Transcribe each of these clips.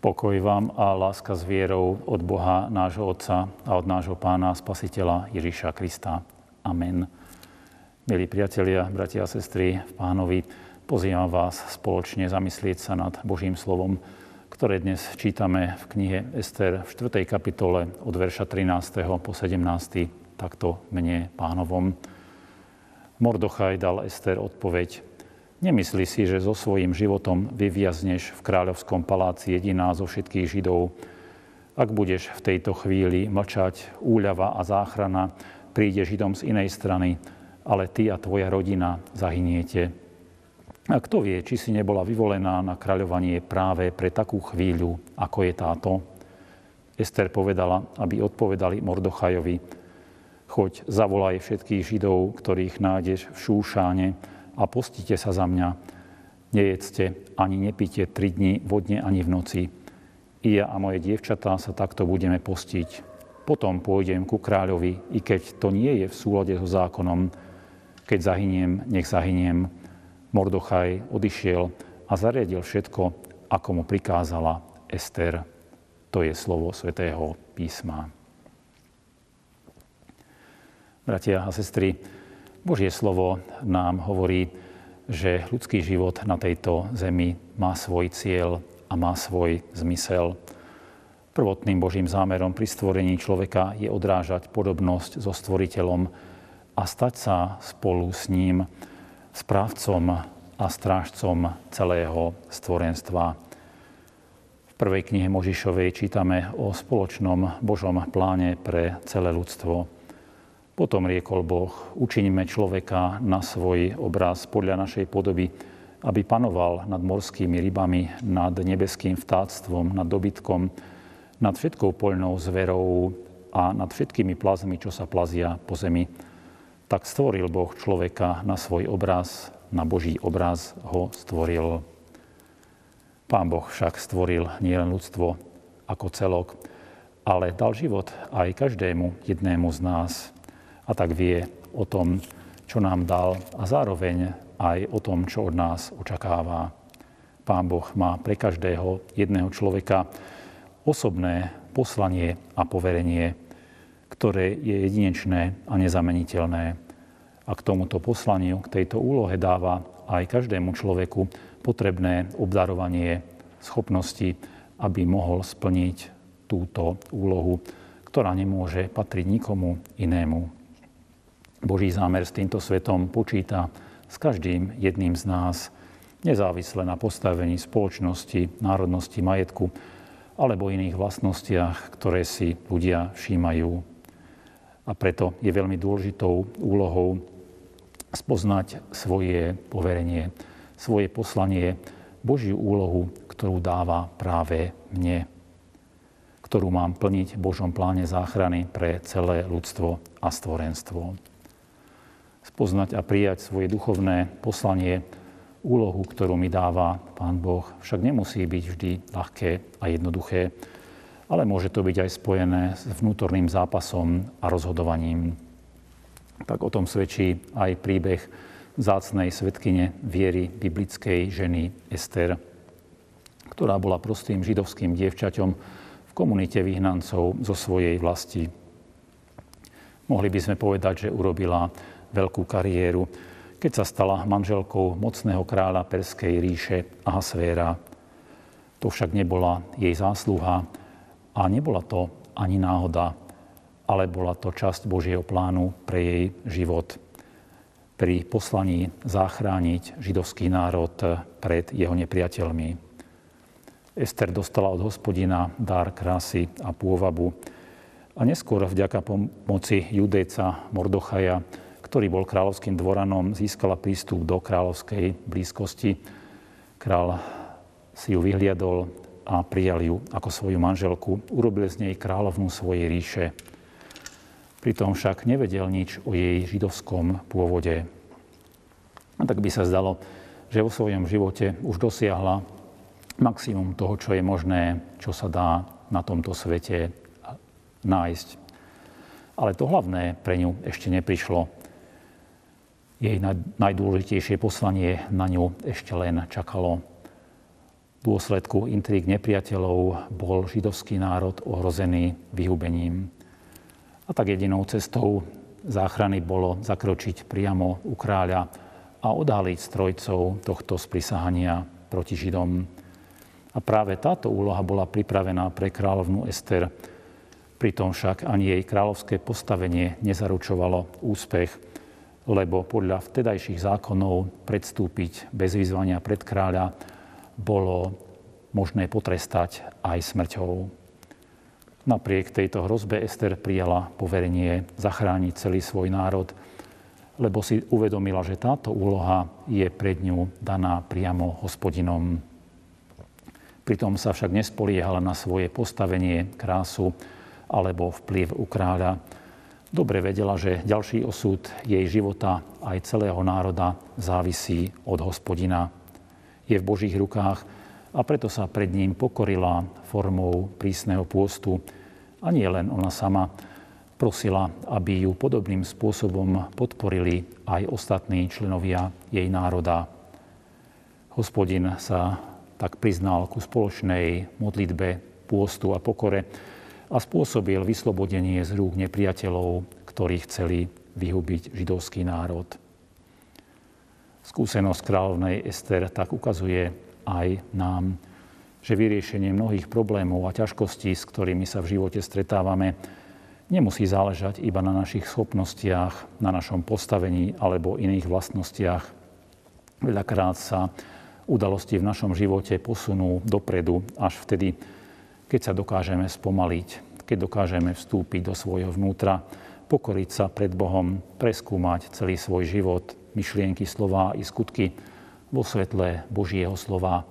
Pokoj vám a láska s vierou od Boha, nášho Otca a od nášho Pána Spasiteľa Ježíša Krista. Amen. Milí priatelia, bratia a sestry v Pánovi, pozývam vás spoločne zamyslieť sa nad Božím slovom, ktoré dnes čítame v knihe Ester v 4. kapitole od verša 13. po 17. takto mene pánovom. Mordochaj dal Ester odpoveď – Nemyslí si, že so svojím životom vyviazneš v kráľovskom paláci jediná zo všetkých Židov. Ak budeš v tejto chvíli mlčať, úľava a záchrana príde Židom z inej strany, ale ty a tvoja rodina zahyniete. A kto vie, či si nebola vyvolená na kráľovanie práve pre takú chvíľu, ako je táto? Ester povedala, aby odpovedali Mordochajovi, choď, zavolaj všetkých Židov, ktorých nájdeš v Šúšáne, a postite sa za mňa. Nejedzte ani nepíte tri dni vodne ani v noci. I ja a moje dievčatá sa takto budeme postiť. Potom pôjdem ku kráľovi, i keď to nie je v súlade so zákonom. Keď zahyniem, nech zahyniem. Mordochaj odišiel a zariadil všetko, ako mu prikázala Ester. To je slovo svätého písma. Bratia a sestry, Božie slovo nám hovorí, že ľudský život na tejto zemi má svoj cieľ a má svoj zmysel. Prvotným Božím zámerom pri stvorení človeka je odrážať podobnosť so stvoriteľom a stať sa spolu s ním správcom a strážcom celého stvorenstva. V prvej knihe Možišovej čítame o spoločnom Božom pláne pre celé ľudstvo. Potom riekol Boh, učiníme človeka na svoj obraz podľa našej podoby, aby panoval nad morskými rybami, nad nebeským vtáctvom, nad dobytkom, nad všetkou poľnou zverou a nad všetkými plazmi, čo sa plazia po zemi. Tak stvoril Boh človeka na svoj obraz, na Boží obraz ho stvoril. Pán Boh však stvoril nielen ľudstvo ako celok, ale dal život aj každému jednému z nás a tak vie o tom, čo nám dal a zároveň aj o tom, čo od nás očakáva. Pán Boh má pre každého jedného človeka osobné poslanie a poverenie, ktoré je jedinečné a nezameniteľné. A k tomuto poslaniu, k tejto úlohe dáva aj každému človeku potrebné obdarovanie schopnosti, aby mohol splniť túto úlohu, ktorá nemôže patriť nikomu inému. Boží zámer s týmto svetom počíta s každým jedným z nás, nezávisle na postavení spoločnosti, národnosti, majetku alebo iných vlastnostiach, ktoré si ľudia všímajú. A preto je veľmi dôležitou úlohou spoznať svoje poverenie, svoje poslanie, Božiu úlohu, ktorú dáva práve mne, ktorú mám plniť v Božom pláne záchrany pre celé ľudstvo a stvorenstvo spoznať a prijať svoje duchovné poslanie, úlohu, ktorú mi dáva Pán Boh, však nemusí byť vždy ľahké a jednoduché, ale môže to byť aj spojené s vnútorným zápasom a rozhodovaním. Tak o tom svedčí aj príbeh zácnej svetkyne viery biblickej ženy Ester, ktorá bola prostým židovským dievčaťom v komunite vyhnancov zo svojej vlasti. Mohli by sme povedať, že urobila veľkú kariéru, keď sa stala manželkou mocného kráľa Perskej ríše Ahasvéra. To však nebola jej zásluha a nebola to ani náhoda, ale bola to časť Božieho plánu pre jej život pri poslaní zachrániť židovský národ pred jeho nepriateľmi. Ester dostala od hospodina dar krásy a pôvabu a neskôr vďaka pomoci Judejca Mordochaja ktorý bol kráľovským dvoranom, získala prístup do kráľovskej blízkosti. Král si ju vyhliadol a prijal ju ako svoju manželku. Urobil z nej kráľovnú svojej ríše. Pritom však nevedel nič o jej židovskom pôvode. A tak by sa zdalo, že vo svojom živote už dosiahla maximum toho, čo je možné, čo sa dá na tomto svete nájsť. Ale to hlavné pre ňu ešte neprišlo jej najdôležitejšie poslanie na ňu ešte len čakalo. V dôsledku intrík nepriateľov bol židovský národ ohrozený vyhubením. A tak jedinou cestou záchrany bolo zakročiť priamo u kráľa a odhaliť strojcov tohto sprisahania proti Židom. A práve táto úloha bola pripravená pre kráľovnú Ester. Pritom však ani jej kráľovské postavenie nezaručovalo úspech, lebo podľa vtedajších zákonov predstúpiť bez vyzvania pred kráľa bolo možné potrestať aj smrťou. Napriek tejto hrozbe Ester prijala poverenie zachrániť celý svoj národ, lebo si uvedomila, že táto úloha je pred ňu daná priamo hospodinom. Pritom sa však nespoliehala na svoje postavenie, krásu alebo vplyv u kráľa. Dobre vedela, že ďalší osud jej života aj celého národa závisí od hospodina je v Božích rukách a preto sa pred ním pokorila formou prísneho pôstu. A nie len ona sama prosila, aby ju podobným spôsobom podporili aj ostatní členovia jej národa. Hospodin sa tak priznal ku spoločnej modlitbe, pôstu a pokore a spôsobil vyslobodenie z rúk nepriateľov, ktorí chceli vyhubiť židovský národ. Skúsenosť kráľovnej Ester tak ukazuje aj nám, že vyriešenie mnohých problémov a ťažkostí, s ktorými sa v živote stretávame, nemusí záležať iba na našich schopnostiach, na našom postavení alebo iných vlastnostiach. Veľakrát sa udalosti v našom živote posunú dopredu až vtedy, keď sa dokážeme spomaliť, keď dokážeme vstúpiť do svojho vnútra, pokoriť sa pred Bohom, preskúmať celý svoj život, myšlienky, slova i skutky vo svetle Božieho slova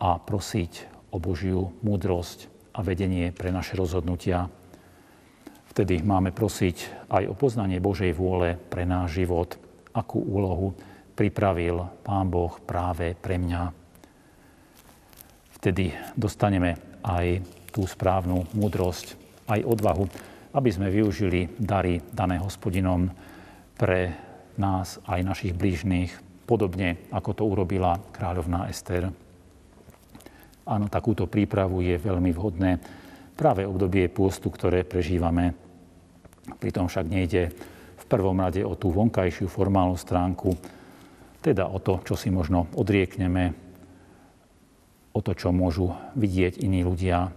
a prosiť o Božiu múdrosť a vedenie pre naše rozhodnutia. Vtedy máme prosiť aj o poznanie Božej vôle pre náš život, akú úlohu pripravil Pán Boh práve pre mňa. Vtedy dostaneme aj tú správnu múdrosť, aj odvahu, aby sme využili dary dané hospodinom pre nás aj našich blížnych, podobne ako to urobila kráľovná Ester. Áno, takúto prípravu je veľmi vhodné práve obdobie pôstu, ktoré prežívame. Pritom však nejde v prvom rade o tú vonkajšiu formálnu stránku, teda o to, čo si možno odriekneme, o to, čo môžu vidieť iní ľudia,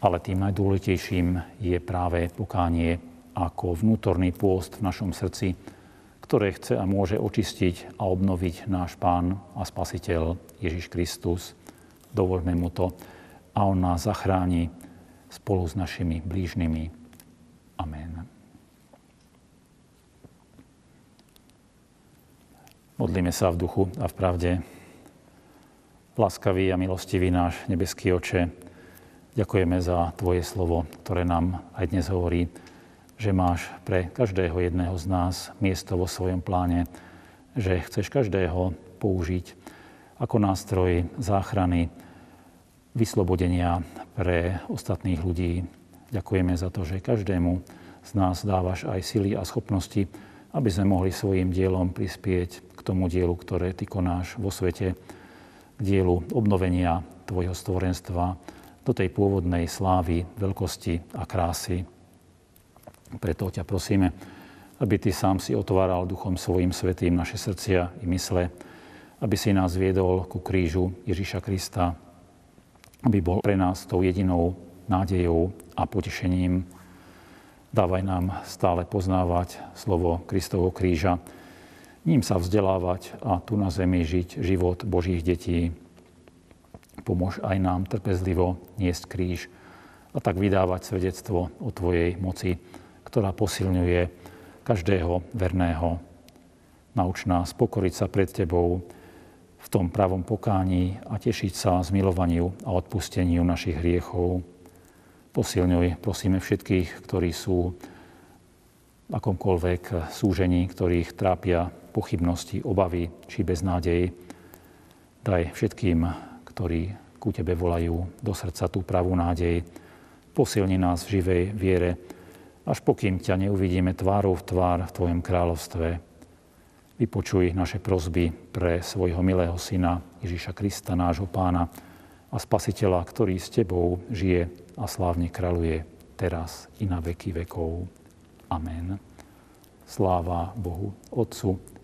ale tým najdôležitejším je práve pokánie ako vnútorný pôst v našom srdci, ktoré chce a môže očistiť a obnoviť náš Pán a Spasiteľ Ježiš Kristus. Dovoľme mu to a on nás zachráni spolu s našimi blížnymi. Amen. Modlíme sa v duchu a v pravde. Láskavý a milostivý náš nebeský oče, ďakujeme za Tvoje slovo, ktoré nám aj dnes hovorí, že máš pre každého jedného z nás miesto vo svojom pláne, že chceš každého použiť ako nástroj záchrany, vyslobodenia pre ostatných ľudí. Ďakujeme za to, že každému z nás dávaš aj sily a schopnosti, aby sme mohli svojim dielom prispieť k tomu dielu, ktoré ty konáš vo svete, dielu obnovenia tvojho stvorenstva, do tej pôvodnej slávy, veľkosti a krásy preto ťa prosíme, aby Ty sám si otváral Duchom svojim svetým naše srdcia i mysle, aby si nás viedol ku krížu Ježíša Krista, aby bol pre nás tou jedinou nádejou a potešením. Dávaj nám stále poznávať slovo Kristovho kríža, ním sa vzdelávať a tu na zemi žiť život Božích detí. Pomôž aj nám trpezlivo niesť kríž a tak vydávať svedectvo o Tvojej moci ktorá posilňuje každého verného. Nauč nás pokoriť sa pred Tebou v tom pravom pokání a tešiť sa z milovaniu a odpusteniu našich hriechov. Posilňuj, prosíme všetkých, ktorí sú akomkoľvek súžení, ktorých trápia pochybnosti, obavy či beznádej. Daj všetkým, ktorí ku Tebe volajú do srdca tú pravú nádej. Posilni nás v živej viere, až pokým ťa neuvidíme tvárou v tvár v Tvojom kráľovstve. Vypočuj naše prozby pre svojho milého syna Ježíša Krista, nášho pána, a Spasiteľa, ktorý s Tebou žije a slávne kráľuje teraz i na veky vekov. Amen. Sláva Bohu, Otcu